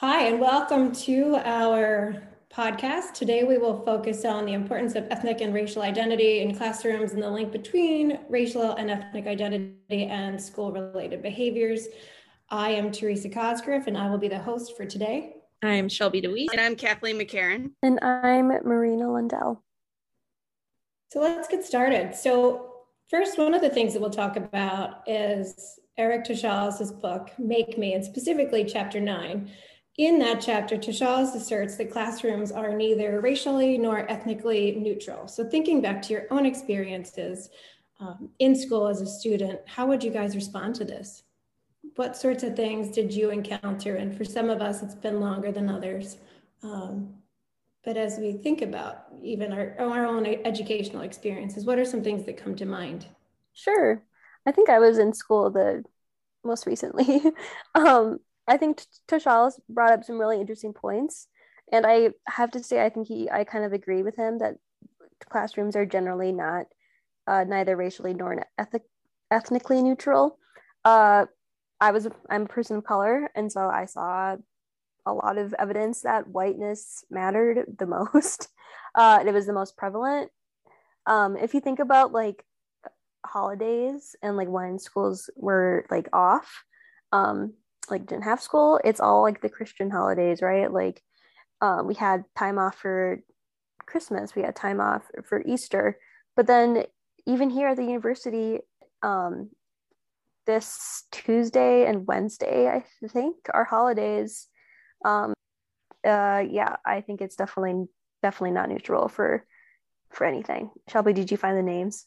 Hi, and welcome to our podcast. Today, we will focus on the importance of ethnic and racial identity in classrooms and the link between racial and ethnic identity and school related behaviors. I am Theresa Cosgriff, and I will be the host for today. I'm Shelby DeWeese. And I'm Kathleen McCarran. And I'm Marina Lindell. So let's get started. So, first, one of the things that we'll talk about is Eric Toshalis' book, Make Me, and specifically chapter nine in that chapter, Toshalis asserts that classrooms are neither racially nor ethnically neutral. So, thinking back to your own experiences um, in school as a student, how would you guys respond to this? What sorts of things did you encounter? And for some of us, it's been longer than others. Um, but as we think about even our, our own educational experiences, what are some things that come to mind? Sure. I think I was in school the most recently. um, I think Toshalis brought up some really interesting points. And I have to say, I think he, I kind of agree with him that classrooms are generally not uh, neither racially nor ethnic, ethnically neutral. Uh, I was, I'm a person of color, and so I saw a lot of evidence that whiteness mattered the most. Uh, it was the most prevalent. Um, if you think about like holidays and like when schools were like off, um, like didn't have school, it's all like the Christian holidays, right? Like um, we had time off for Christmas, we had time off for Easter, but then even here at the university, um, this Tuesday and Wednesday, I think, are holidays. Um, uh, yeah, I think it's definitely definitely not neutral for for anything. Shelby, did you find the names?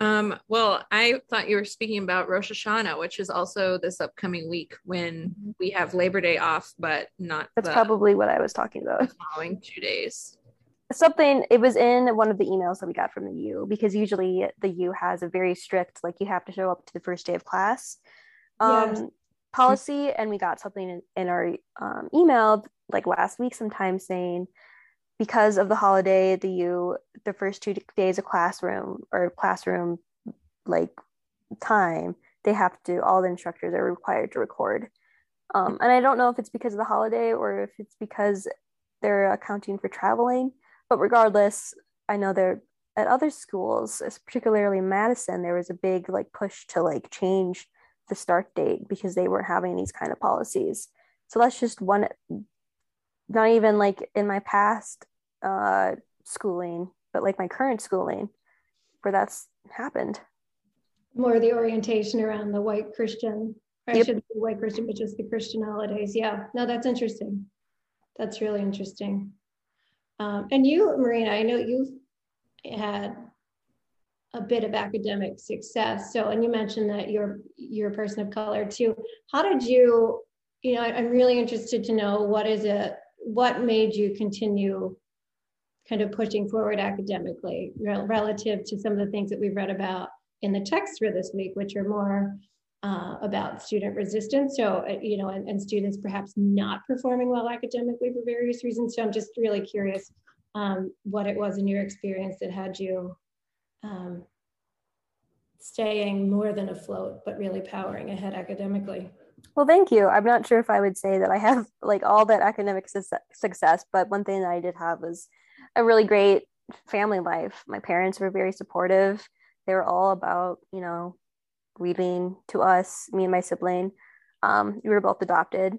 Um, well, I thought you were speaking about Rosh Hashanah, which is also this upcoming week when mm-hmm. we have Labor Day off, but not. That's probably what I was talking about. following two days. Something it was in one of the emails that we got from the U because usually the U has a very strict like you have to show up to the first day of class um, yes. policy, and we got something in, in our um, email like last week sometime saying because of the holiday, the U the first two days of classroom or classroom like time, they have to all the instructors are required to record. Um, and I don't know if it's because of the holiday or if it's because they're accounting for traveling. But regardless, I know they're at other schools, particularly Madison, there was a big like push to like change the start date because they weren't having these kind of policies. So that's just one not even like in my past uh, schooling, but like my current schooling, where that's happened. More the orientation around the white Christian, I yep. shouldn't say white Christian, but just the Christian holidays. Yeah, no, that's interesting. That's really interesting. Um, and you, Marina, I know you've had a bit of academic success. So, and you mentioned that you're you're a person of color too. How did you, you know, I'm really interested to know what is it what made you continue kind of pushing forward academically relative to some of the things that we've read about in the text for this week, which are more uh, about student resistance. So, uh, you know, and, and, students perhaps not performing well academically for various reasons. So I'm just really curious um, what it was in your experience that had you um, staying more than afloat, but really powering ahead academically. Well, thank you. I'm not sure if I would say that I have like all that academic su- success, but one thing that I did have was a really great family life. My parents were very supportive. They were all about, you know, reading to us, me and my sibling. Um, we were both adopted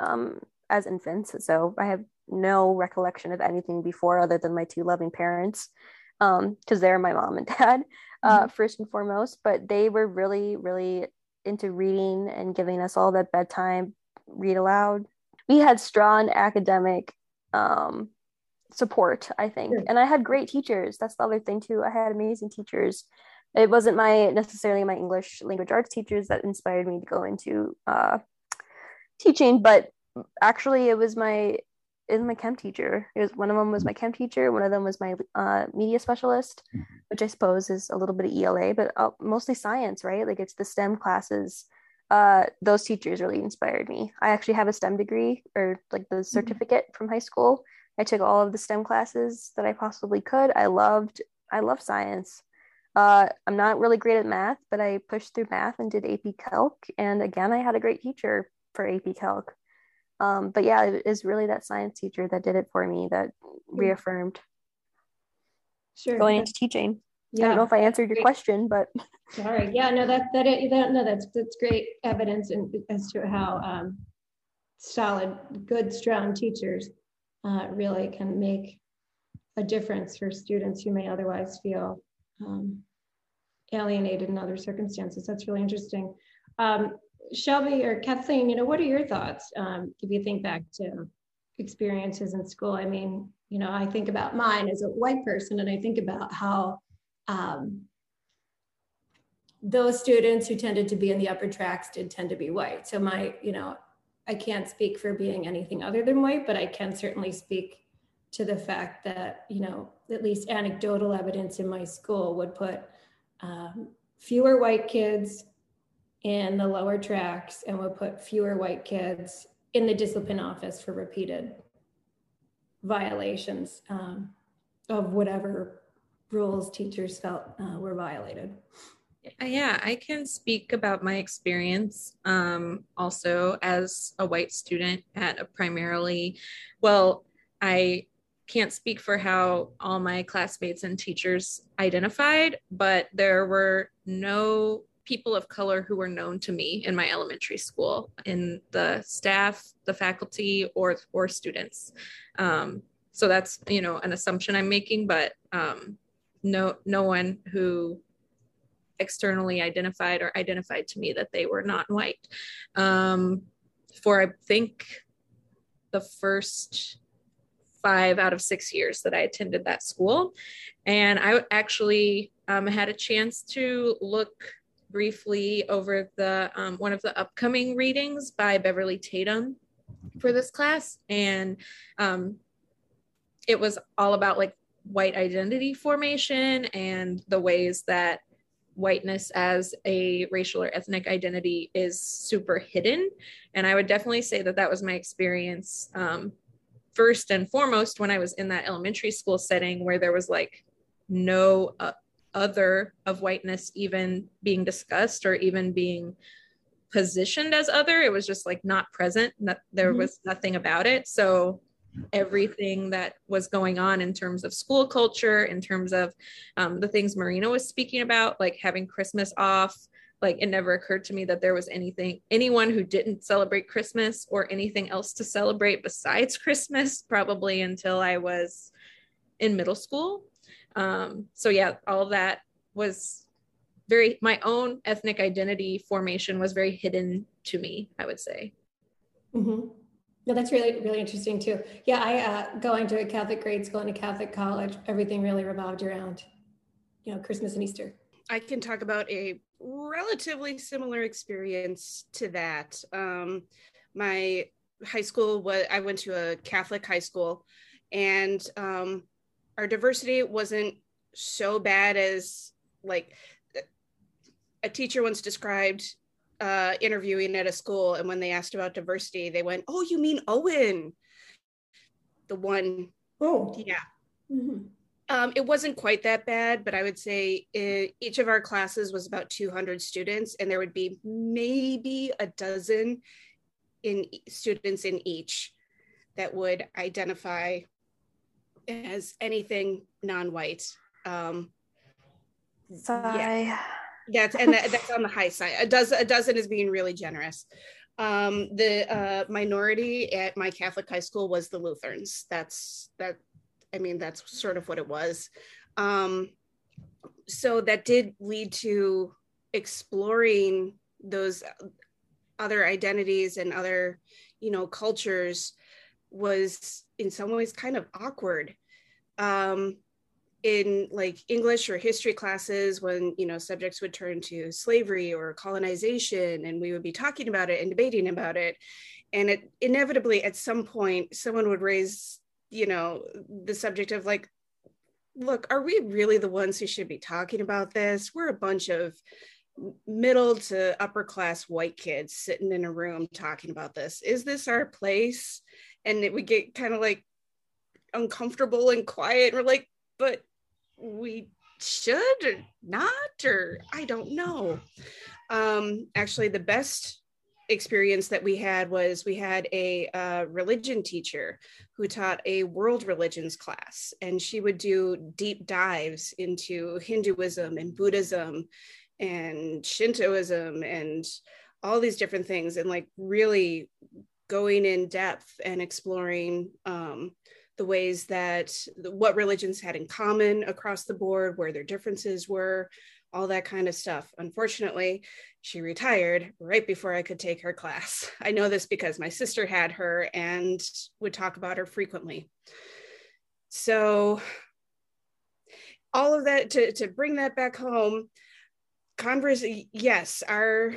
um, as infants. So I have no recollection of anything before other than my two loving parents because um, they're my mom and dad, uh, mm-hmm. first and foremost. But they were really, really into reading and giving us all that bedtime read aloud. We had strong academic um, support, I think, and I had great teachers. That's the other thing too. I had amazing teachers. It wasn't my necessarily my English language arts teachers that inspired me to go into uh, teaching, but actually it was my in my chem teacher. It was one of them was my chem teacher. One of them was my uh, media specialist, mm-hmm. which I suppose is a little bit of ELA, but uh, mostly science, right? Like it's the STEM classes. Uh, those teachers really inspired me. I actually have a STEM degree or like the mm-hmm. certificate mm-hmm. from high school. I took all of the STEM classes that I possibly could. I loved I love science. Uh, I'm not really great at math, but I pushed through math and did AP Calc. And again, I had a great teacher for AP Calc. Um, but yeah, it is really that science teacher that did it for me that reaffirmed Sure. going into teaching. I don't know if I answered your Great. question, but sorry. Yeah. No, that that, it, that no, that's that's great evidence and as to how um, solid, good, strong teachers uh, really can make a difference for students who may otherwise feel um, alienated in other circumstances. That's really interesting. Um, Shelby or Kathleen, you know, what are your thoughts um, if you think back to experiences in school? I mean, you know, I think about mine as a white person, and I think about how um, those students who tended to be in the upper tracks did tend to be white. So my, you know, I can't speak for being anything other than white, but I can certainly speak to the fact that, you know, at least anecdotal evidence in my school would put um, fewer white kids in the lower tracks and would put fewer white kids in the discipline office for repeated violations um, of whatever rules teachers felt uh, were violated. Uh, Yeah, I can speak about my experience um, also as a white student at a primarily, well, I can't speak for how all my classmates and teachers identified, but there were no people of color who were known to me in my elementary school, in the staff, the faculty, or or students. Um, so that's you know an assumption I'm making, but um, no no one who externally identified or identified to me that they were not white. Um, for I think the first five out of six years that I attended that school. And I actually um, had a chance to look briefly over the um, one of the upcoming readings by Beverly Tatum for this class. And um, it was all about like white identity formation and the ways that whiteness as a racial or ethnic identity is super hidden. And I would definitely say that that was my experience um, first and foremost when I was in that elementary school setting where there was like no uh, other of whiteness even being discussed or even being positioned as other. It was just like not present. Not, there Mhm. was nothing about it. So everything that was going on in terms of school culture, in terms of um, the things Marina was speaking about, like having Christmas off. Like it never occurred to me that there was anything, anyone who didn't celebrate Christmas or anything else to celebrate besides Christmas, probably until I was in middle school. Um, so yeah, all that was very, my own ethnic identity formation was very hidden to me, I would say. Mm-hmm. No, that's really, really interesting too. Yeah, I, uh, going to a Catholic grade school and a Catholic college, everything really revolved around, you know, Christmas and Easter. I can talk about a relatively similar experience to that. Um, my high school was I went to a Catholic high school, and um, our diversity wasn't so bad as like a teacher once described uh, interviewing at a school, and when they asked about diversity, they went, "Oh, you mean Owen, the one?" Oh, Yeah, Mhm. um, it wasn't quite that bad, but I would say i each of our classes was about 200 students, and there would be maybe a dozen in students in each that would identify as anything non-white. Um, sigh. that's and that, that's on the high side. A dozen, a dozen is being really generous. Um, the uh, minority at my Catholic high school was the Lutherans. That's that. I mean, that's sort of what it was. Um, so that did lead to exploring those other identities and other, you know, cultures was in some ways kind of awkward. Um, in like English or history classes when you know subjects would turn to slavery or colonization and we would be talking about it and debating about it. And it inevitably at some point someone would raise you know the subject of like look are we really the ones who should be talking about this? We're a bunch of middle to upper class white kids sitting in a room talking about this. Is this our place? And it would get kind of like uncomfortable and quiet And we're like but we should or not or i don't know. Um actually the best experience that we had was we had a uh, religion teacher who taught a world religions class and she would do deep dives into hinduism and buddhism and shintoism and all these different things and like really going in depth and exploring um, the ways that what religions had in common across the board where their differences were all that kind of stuff unfortunately she retired right before I could take her class. I know this because my sister had her and would talk about her frequently. So, all of that to, to bring that back home, Converse, yes, our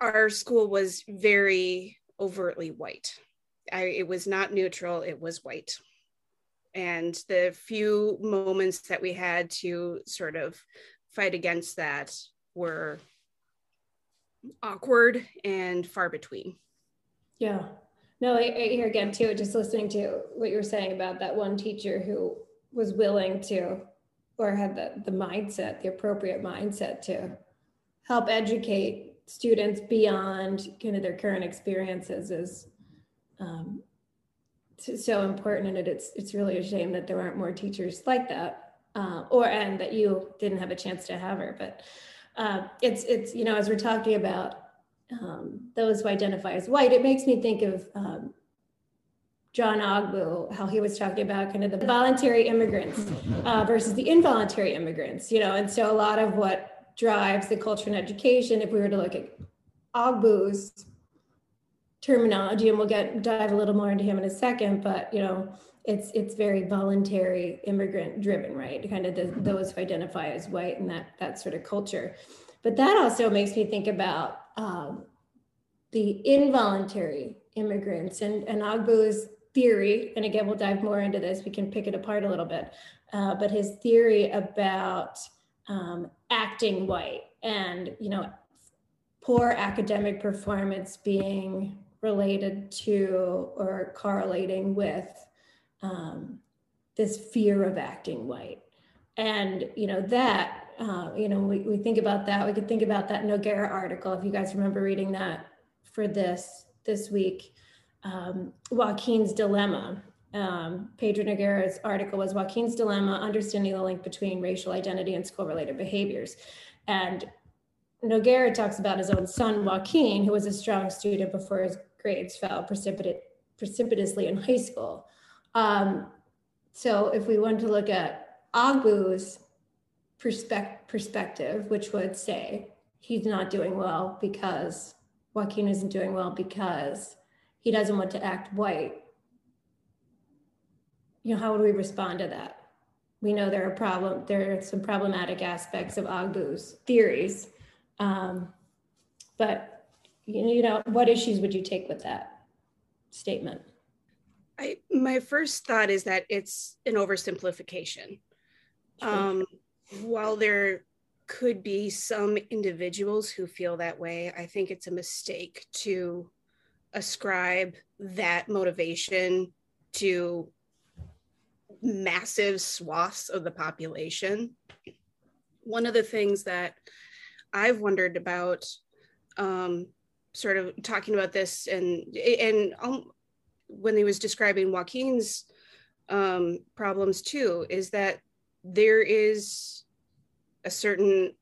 our school was very overtly white. I, it was not neutral, it was white. And the few moments that we had to sort of fight against that were awkward and far between. Yeah. No, I, I hear again too, just listening to what you were saying about that one teacher who was willing to or had the, the mindset, the appropriate mindset to help educate students beyond kind of their current experiences is um, so important and it's it's really a shame that there aren't more teachers like that uh, or and that you didn't have a chance to have her but uh, it's it's you know as we're talking about um, those who identify as white, it makes me think of um, John Ogbu, how he was talking about kind of the voluntary immigrants uh, versus the involuntary immigrants, you know, and so a lot of what drives the culture and education, if we were to look at Ogbu's terminology, and we'll get dive a little more into him in a second, but you know, it's it's very voluntary immigrant driven right? Kind of the, those who identify as white and that that sort of culture. But that also makes me think about um, the involuntary immigrants and and ogbu's theory and again we'll dive more into this we can pick it apart a little bit uh, but his theory about um, acting white and you know poor academic performance being related to or correlating with um, this fear of acting white. And, you know, that, uh, you know, we, we think about that. We could think about that Noguera article, if you guys remember reading that for this this week. Um, Joaquin's Dilemma. Um, Pedro Noguera's article was Joaquin's Dilemma, Understanding the Link Between Racial Identity and School-Related Behaviors. And Noguera talks about his own son, Joaquin, who was a strong student before his grades fell precipitate, precipitously in high school. Um, so if we want to look at Ogbu's perspective, which would say he's not doing well because Joaquin isn't doing well because he doesn't want to act white. You know, how would we respond to that? We know there are problem there are some problematic aspects of Ogbu's theories, um, but you know, what issues would you take with that statement? I my first thought is that it's an oversimplification. Sure. Um, while there could be some individuals who feel that way, I think it's a mistake to ascribe that motivation to massive swaths of the population. One of the things that I've wondered about, um, sort of talking about this, and and um, when he was describing Joaquin's um, problems too, is that there is a certain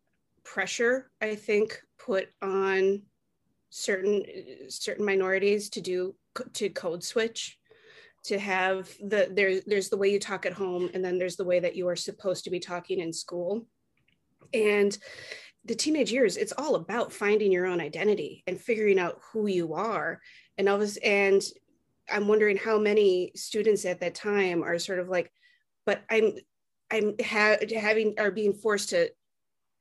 pressure, I think, put on certain certain minorities to do to code switch to have the there there's the way you talk at home and then there's the way that you are supposed to be talking in school. And the teenage years it's all about finding your own identity and figuring out who you are. And all this and i'm wondering how many students at that time are sort of like but i'm i'm ha- having are being forced to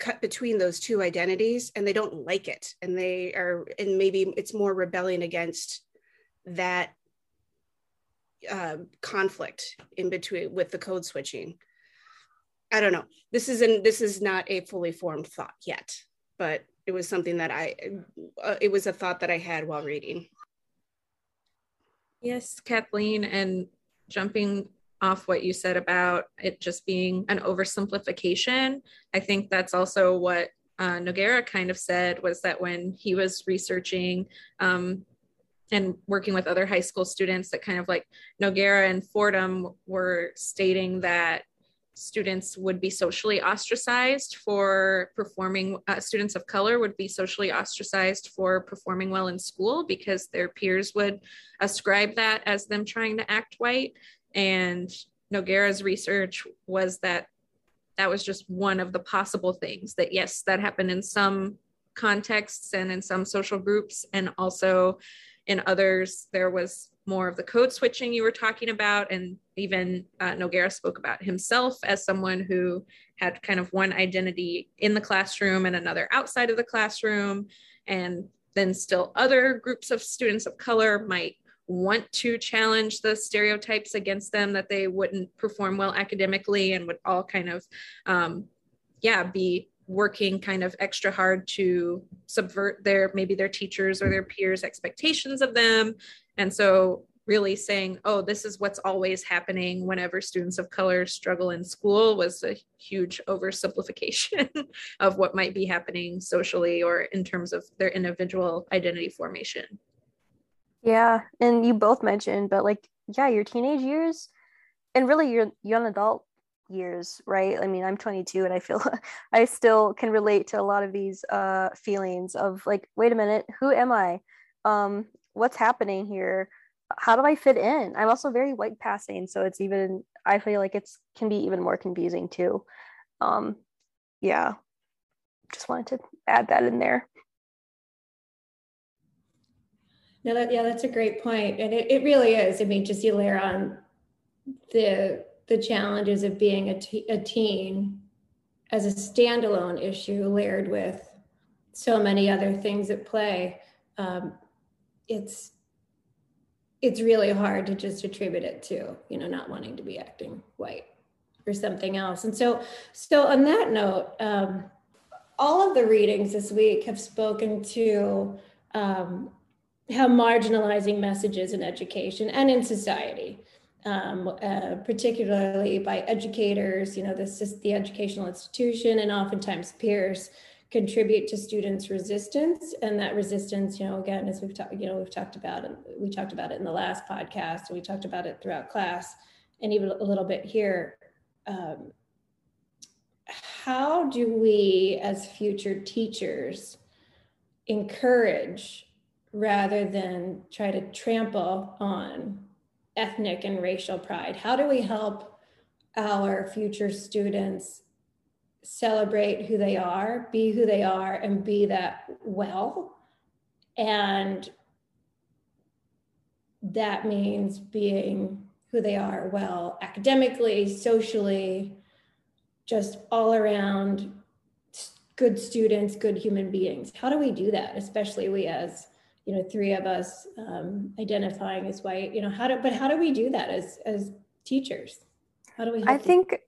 cut between those two identities and they don't like it. And they are and maybe it's more rebelling against that uh, conflict in between with the code switching i don't know. This isn't this is not a fully formed thought yet but it was something that i uh, it was a thought that i had while reading. Yes, Kathleen, and jumping off what you said about it just being an oversimplification, I think that's also what uh, Noguera kind of said was that when he was researching um, and working with other high school students, that kind of like Noguera and Fordham were stating that students would be socially ostracized for performing uh, students of color would be socially ostracized for performing well in school because their peers would ascribe that as them trying to act white. And noguera's research was that that was just one of the possible things that yes that happened in some contexts and in some social groups and also in others there was more of the code switching you were talking about. And even uh, Noguera spoke about himself as someone who had kind of one identity in the classroom and another outside of the classroom. And then still other groups of students of color might want to challenge the stereotypes against them that they wouldn't perform well academically and would all kind of um, yeah be working kind of extra hard to subvert their maybe their teachers or their peers expectations of them. And so really saying oh this is what's always happening whenever students of color struggle in school was a huge oversimplification of what might be happening socially or in terms of their individual identity formation. Yeah and you both mentioned but like yeah your teenage years and really your young adult years, right? I mean, I'm 22 and I feel I still can relate to a lot of these uh, feelings of like, wait a minute, who am I? Um, what's happening here? How do I fit in? I'm also very white passing, so it's even I feel like it's can be even more confusing too. Um, yeah, just wanted to add that in there. No, that yeah, that's a great point, and it, it really is. I mean, just you layer on the the challenges of being a, t- a teen as a standalone issue layered with so many other things at play um, it's it's really hard to just attribute it to you know not wanting to be acting white or something else. And so so on that note um, all of the readings this week have spoken to um, how marginalizing messages in education and in society um, uh, particularly by educators, you know, this is the educational institution and oftentimes peers contribute to students' resistance. And that resistance, you know, again, as we've talked, you know, we've talked about we talked about it in the last podcast, and we talked about it throughout class and even a little bit here. Um, how do we as future teachers encourage rather than try to trample on ethnic and racial pride? How do we help our future students celebrate who they are, be who they are, and be that well? And that means being who they are well academically, socially, just all around good students, good human beings. How do we do that, especially we as you know three of us um, identifying as white you know how do but how do we do that as as teachers? How do we i think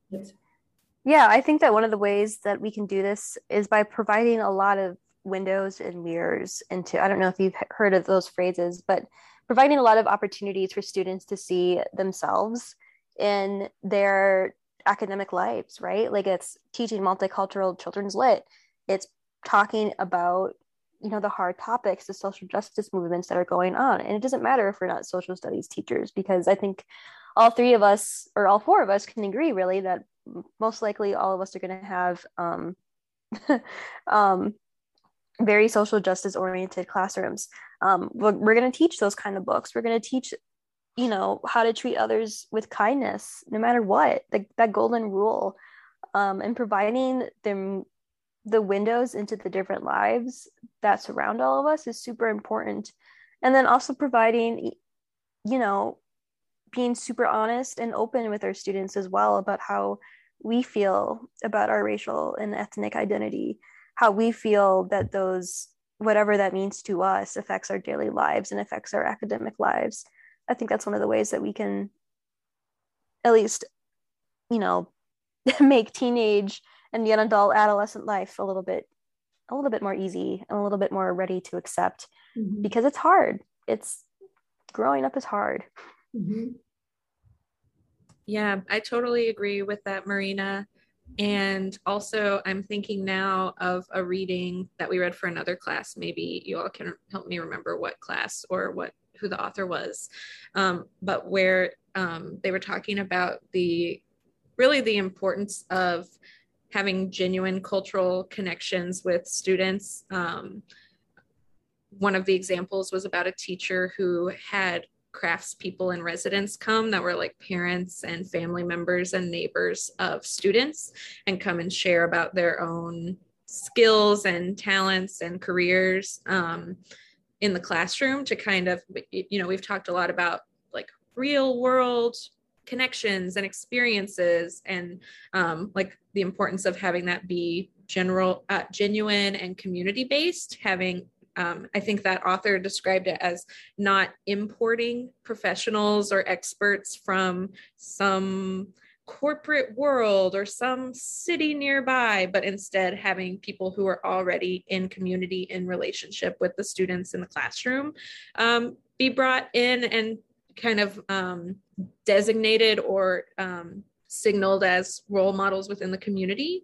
yeah i think that one of the ways that we can do this is by providing a lot of windows and mirrors into i don't know if you've heard of those phrases but providing a lot of opportunities for students to see themselves in their academic lives right? Like it's teaching multicultural children's lit. It's talking about you know the hard topics the social justice movements that are going on. And it doesn't matter if we're not social studies teachers because i think all three of us or all four of us can agree really that most likely all of us are going to have um, um, very social justice oriented classrooms. Um, we're, we're going to teach those kind of books. We're going to teach you know how to treat others with kindness no matter what. Like that golden rule um, and providing them the windows into the different lives that surround all of us is super important. And then also providing you know being super honest and open with our students as well about how we feel about our racial and ethnic identity how we feel that those whatever that means to us affects our daily lives and affects our academic lives. I think that's one of the ways that we can at least you know make teenage and young adult adolescent life a little bit a little bit more easy and a little bit more ready to accept mm-hmm. because it's hard it's growing up is hard mm-hmm. yeah i totally agree with that marina and also, I'm thinking now of a reading that we read for another class. Maybe you all can help me remember what class or what who the author was, um, but where um, they were talking about the really the importance of having genuine cultural connections with students. Um, one of the examples was about a teacher who had craftspeople and residents come that were like parents and family members and neighbors of students and come and share about their own skills and talents and careers um, in the classroom to kind of you know we've talked a lot about like real world connections and experiences and um, like the importance of having that be general uh, genuine and community based having um, I think that author described it as not importing professionals or experts from some corporate world or some city nearby, but instead having people who are already in community in relationship with the students in the classroom um, be brought in and kind of um, designated or um, signaled as role models within the community.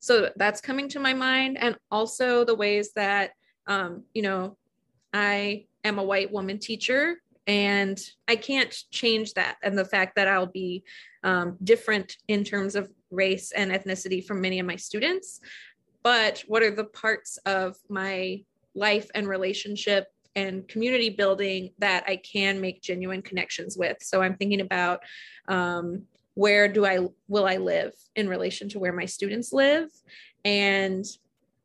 So that's coming to my mind. And also the ways that um, you know, I am a white woman teacher and I can't change that. And the fact that I'll be um, different in terms of race and ethnicity from many of my students. But what are the parts of my life and relationship and community building that I can make genuine connections with? So I'm thinking about um, where do I will I live in relation to where my students live and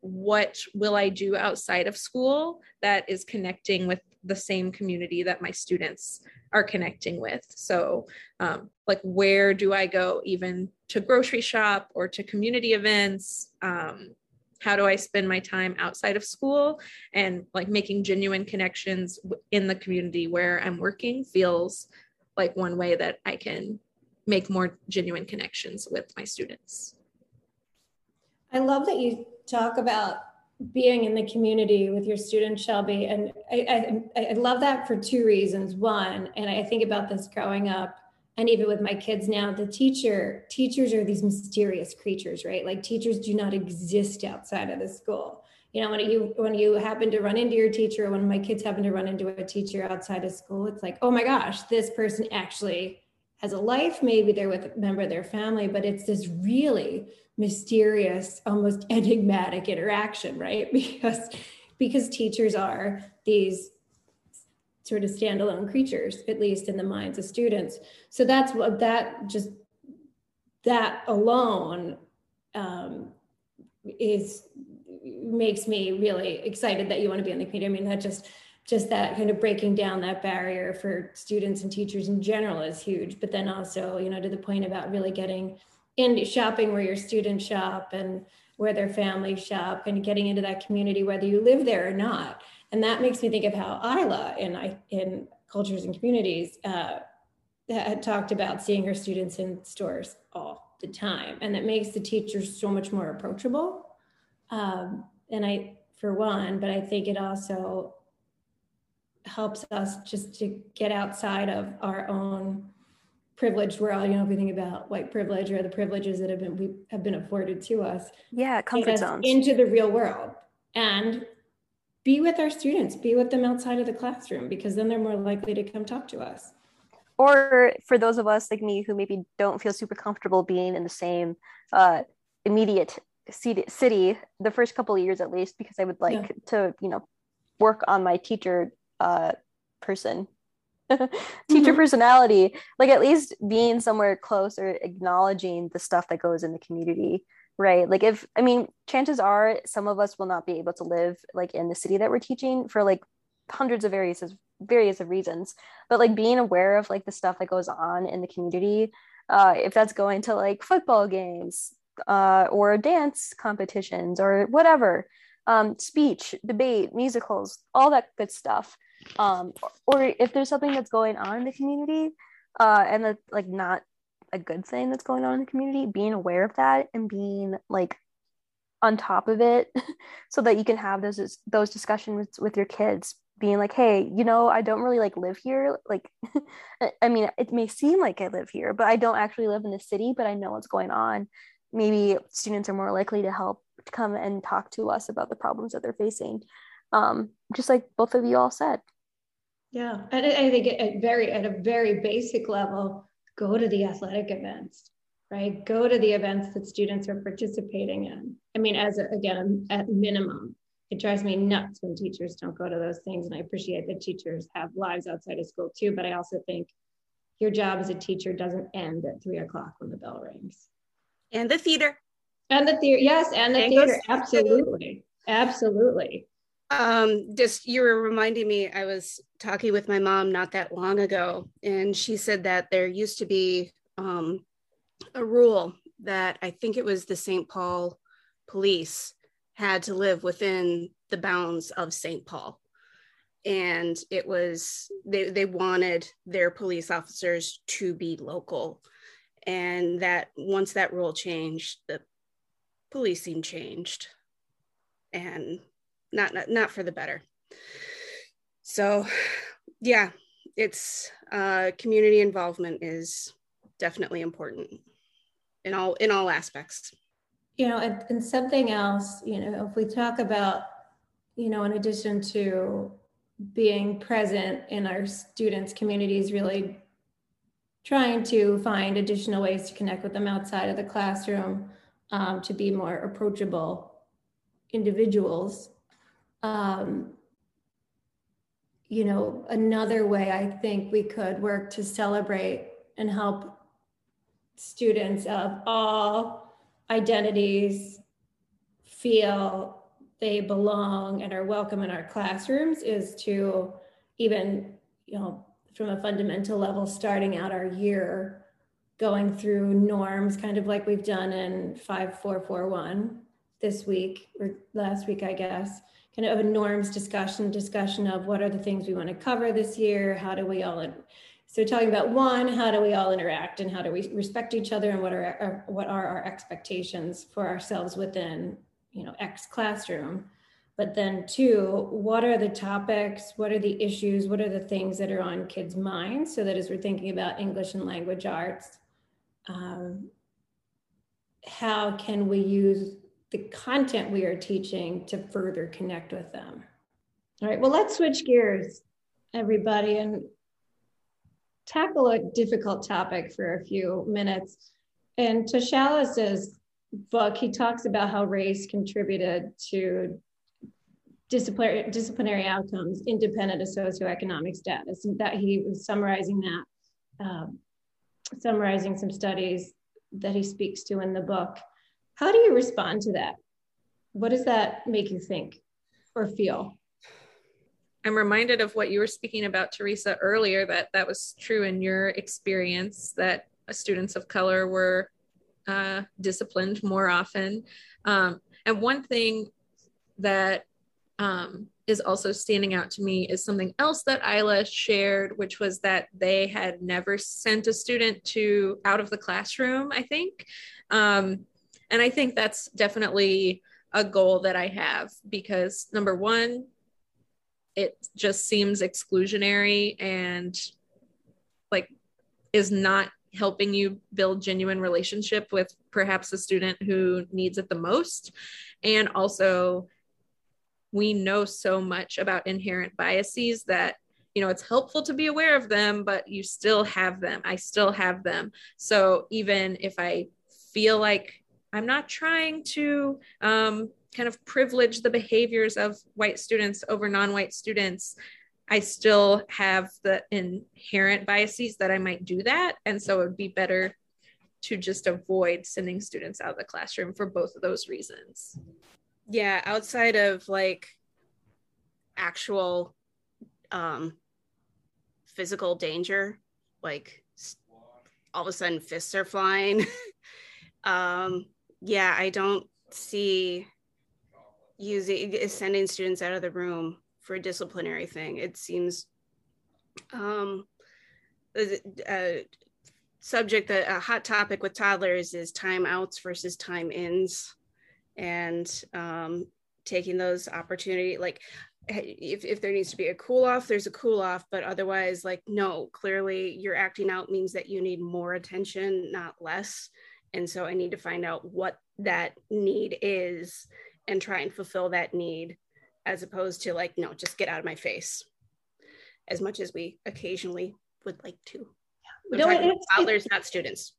what will I do outside of school that is connecting with the same community that my students are connecting with. So, um, like, where do I go, even to grocery shop or to community events? Um, how do I spend my time outside of school and like making genuine connections in the community where I'm working feels like one way that I can make more genuine connections with my students. I love that you talk about being in the community with your student Shelby, and I, I, I love that for two reasons. One, and I think about this growing up, and even with my kids now, the teacher teachers are these mysterious creatures, right? Like teachers do not exist outside of the school. You know, when you when you happen to run into your teacher, when my kids happen to run into a teacher outside of school, it's like, oh my gosh, this person actually has a life. Maybe they're with a member of their family, but it's this really mysterious, almost enigmatic interaction, right? Because because teachers are these sort of standalone creatures, at least in the minds of students. So that's what that just that alone um, is makes me really excited that you want to be in the community. I mean, that just just that kind of breaking down that barrier for students and teachers in general is huge. But then also, you know, to the point about really getting into shopping where your students shop and where their families shop and getting into that community, whether you live there or not. And that makes me think of how Isla in, in Cultures and Communities uh, had talked about seeing her students in stores all the time. And it makes the teachers so much more approachable. Um, and I, for one, but I think it also helps us just to get outside of our own privileged world, you know, if we think about white privilege or the privileges that have been we have been afforded to us. Yeah, comfort zones. Into the real world and be with our students, be with them outside of the classroom because then they're more likely to come talk to us. Or for those of us like me who maybe don't feel super comfortable being in the same uh, immediate city the first couple of years at least because I would like yeah. to, you know, work on my teacher uh, person teacher mm-hmm. personality like at least being somewhere close or acknowledging the stuff that goes in the community right like if i mean chances are some of us will not be able to live like in the city that we're teaching for like hundreds of various various of reasons but like being aware of like the stuff that goes on in the community uh if that's going to like football games uh or dance competitions or whatever um speech debate musicals all that good stuff um, or if there's something that's going on in the community uh, and that's like not a good thing that's going on in the community being aware of that and being like on top of it so that you can have those those discussions with, with your kids being like hey you know i don't really like live here like i mean it may seem like i live here but i don't actually live in the city but i know what's going on. Maybe students are more likely to help come and talk to us about the problems that they're facing. Um, just like both of you all said. Yeah and i think at very at a very basic level go to the athletic events right? Go to the events that students are participating in. I mean as a, again at minimum it drives me nuts when teachers don't go to those things and i appreciate that teachers have lives outside of school too but i also think your job as a teacher doesn't end at three o'clock when the bell rings. And the theater. And the theater yes and the and theater absolutely. Absolutely um just you were reminding me i was talking with my mom not that long ago and she said that there used to be um a rule that i think it was the st paul police had to live within the bounds of st paul. And it was they, they wanted their police officers to be local. And that once that rule changed the policing changed. And not not, not for the better. So yeah it's uh, community involvement is definitely important in all in all aspects. You know and, and something else you know if we talk about you know in addition to being present in our students communities really trying to find additional ways to connect with them outside of the classroom um, to be more approachable individuals um, you know another way i think we could work to celebrate and help students of all identities feel they belong and are welcome in our classrooms is to even, you know, from a fundamental level, starting out our year going through norms, kind of like we've done in 5441 this week or last week, I guess, kind of a norms discussion, discussion of what are the things we want to cover this year? How do we all, so talking about one, how do we all interact and how do we respect each other and what are, our, what are our expectations for ourselves within you know x classroom? But then two what are the topics? What are the issues? What are the things that are on kids minds so that as we're thinking about english and language arts um, how can we use the content we are teaching to further connect with them all right well let's switch gears everybody and tackle a difficult topic for a few minutes and Toshalis book, he talks about how race contributed to disciplinary, disciplinary outcomes independent of socioeconomic status. And that he was summarizing that, um, summarizing some studies that he speaks to in the book. How do you respond to that? What does that make you think or feel? I'm reminded of what you were speaking about, Theresa, earlier, that that was true in your experience that students of color were uh, disciplined more often. Um, and one thing that um, is also standing out to me is something else that Isla shared, which was that they had never sent a student to out of the classroom, I think. Um, and I think that's definitely a goal that I have because number one, it just seems exclusionary and like is not helping you build genuine relationship with perhaps a student who needs it the most. And also we know so much about inherent biases that you know it's helpful to be aware of them but you still have them. I still have them. So even if i feel like i'm not trying to um, kind of privilege the behaviors of white students over non-white students I still have the inherent biases that I might do that. And so it would be better to just avoid sending students out of the classroom for both of those reasons. Yeah, outside of like actual um, physical danger, like all of a sudden fists are flying. um, yeah, I don't see using sending students out of the room for a disciplinary thing. It seems um, a, subject that a hot topic with toddlers is timeouts versus time ins and um, taking those opportunity like if, if there needs to be a cool off there's a cool off but otherwise like no clearly your acting out means that you need more attention not less and so i need to find out what that need is and try and fulfill that need as opposed to like no just get out of my face. As much as we occasionally would like to. Yeah. no, it's, toddlers not students.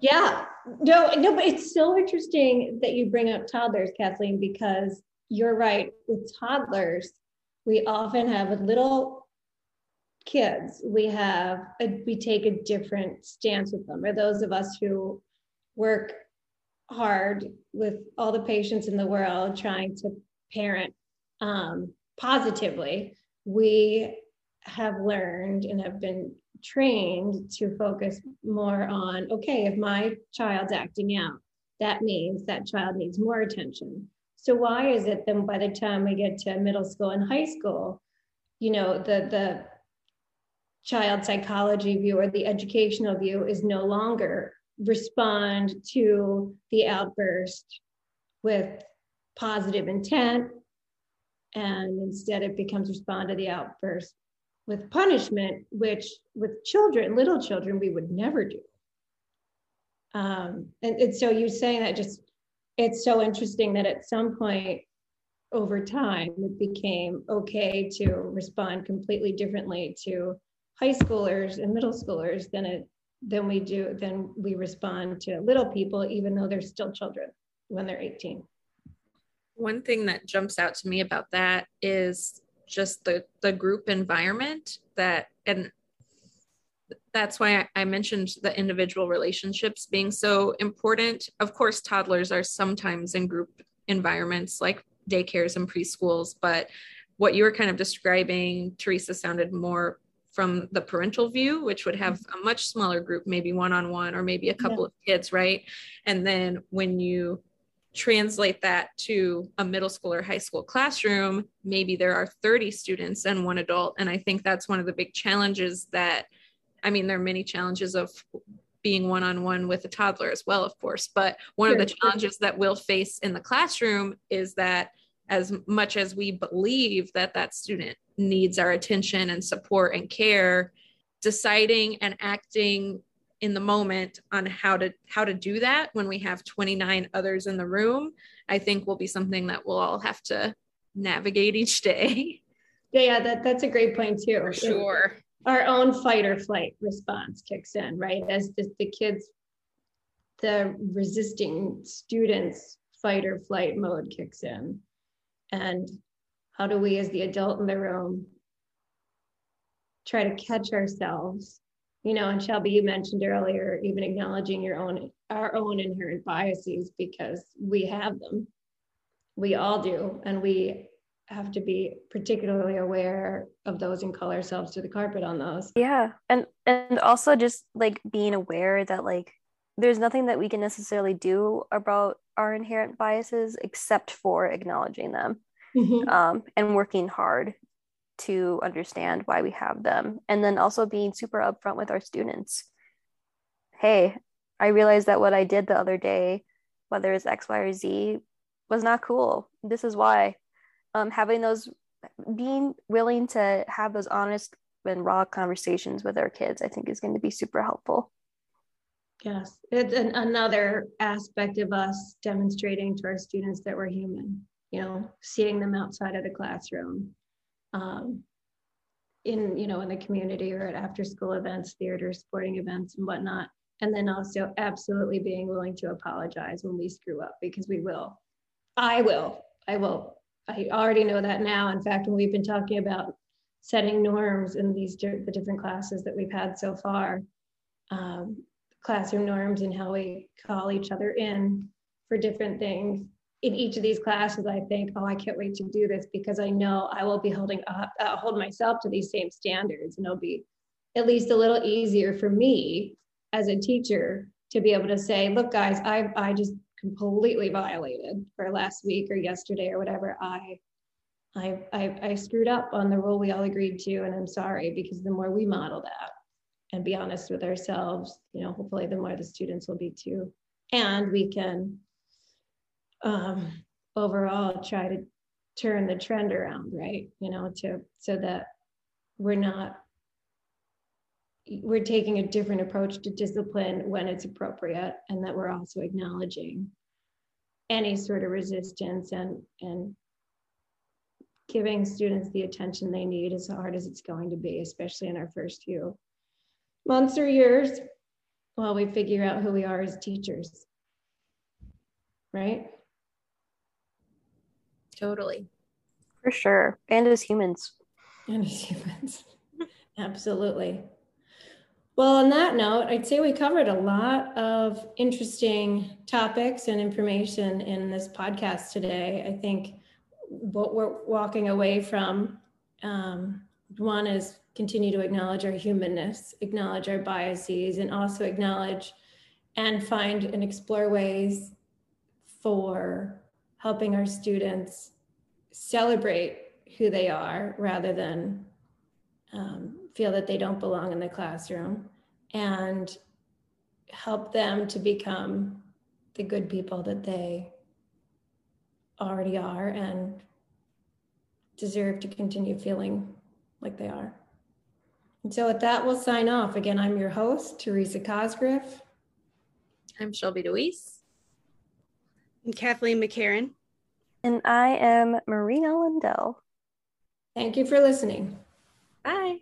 Yeah. No no but it's so interesting that you bring up toddlers kathleen because you're right. With toddlers we often have a little kids, we have a, we take a different stance with them. Or those of us who work hard with all the patience in the world trying to parent um, positively, we have learned and have been trained to focus more on okay, if my child's acting out, that means that child needs more attention. So why is it then by the time we get to middle school and high school, you know, the the child psychology view or the educational view is no longer respond to the outburst with positive intent and instead it becomes respond to the outburst with punishment which with children little children we would never do. Um, and, and so you saying that just it's so interesting that at some point over time it became okay to respond completely differently to high schoolers and middle schoolers than it than we do than we respond to little people even though they're still children when they're 18 one thing that jumps out to me about that is just the the group environment that and that's why I mentioned the individual relationships being so important. Of course, toddlers are sometimes in group environments like daycares and preschools, but what you were kind of describing, Theresa, sounded more from the parental view, which would have a much smaller group, maybe one on one or maybe a couple yeah. of kids, right? And then when you translate that to a middle school or high school classroom, maybe there are 30 students and one adult. And I think that's one of the big challenges that, I mean, there are many challenges of being one on one with a toddler as well, of course. But one sure, of the challenges sure. that we'll face in the classroom is that as much as we believe that that student needs our attention and support and care deciding and acting in the moment on how to how to do that when we have 29 others in the room i think will be something that we'll all have to navigate each day. Yeah yeah that, that's a great point too. For sure. Our own fight or flight response kicks in right? As the, the kids the resisting students fight or flight mode kicks in. And how do we as the adult in the room try to catch ourselves? You know and shelby you mentioned earlier even acknowledging your own our own inherent biases because we have them. We all do and we have to be particularly aware of those and call ourselves to the carpet on those. Yeah and and also just like being aware that like there's nothing that we can necessarily do about our inherent biases except for acknowledging them mm-hmm. um, and working hard to understand why we have them. And then also being super upfront with our students. Hey, I realized that what I did the other day, whether it's X, Y, or Z, was not cool. This is why. Um, having those, being willing to have those honest and raw conversations with our kids, I think is going to be super helpful. Yes, it's an, another aspect of us demonstrating to our students that we're human you know, seeing them outside of the classroom, um, in you know in the community or at after school events, theater, sporting events, and whatnot. And then also absolutely being willing to apologize when we screw up because we will. I will. I will. I already know that now. In fact, when we've been talking about setting norms in these the different classes that we've had so far, um, classroom norms and how we call each other in for different things in each of these classes, I think, oh, I can't wait to do this because I know I will be holding up, uh, hold myself to these same standards, and it'll be at least a little easier for me as a teacher to be able to say, look, guys, I I just completely violated for last week or yesterday or whatever. I I, I, I screwed up on the rule we all agreed to, and I'm sorry because the more we model that and be honest with ourselves, you know, hopefully the more the students will be too, and we can um, overall try to turn the trend around, right? You know, to so that we're not we're taking a different approach to discipline when it's appropriate and that we're also acknowledging any sort of resistance and and giving students the attention they need as hard as it's going to be especially in our first few months or years while we figure out who we are as teachers right totally. For sure. And as humans. And as humans. Absolutely. Well, on that note, I'd say we covered a lot of interesting topics and information in this podcast today. I think what we're walking away from um, one is continue to acknowledge our humanness, acknowledge our biases, and also acknowledge and find and explore ways for helping our students celebrate who they are rather than um, feel that they don't belong in the classroom and help them to become the good people that they already are and deserve to continue feeling like they are. And so with that, we'll sign off. Again, I'm your host, Theresa Cosgriff. I'm Shelby DeWeese. And Kathleen McCarran. And I am Marina Lindell. Thank you for listening. Bye.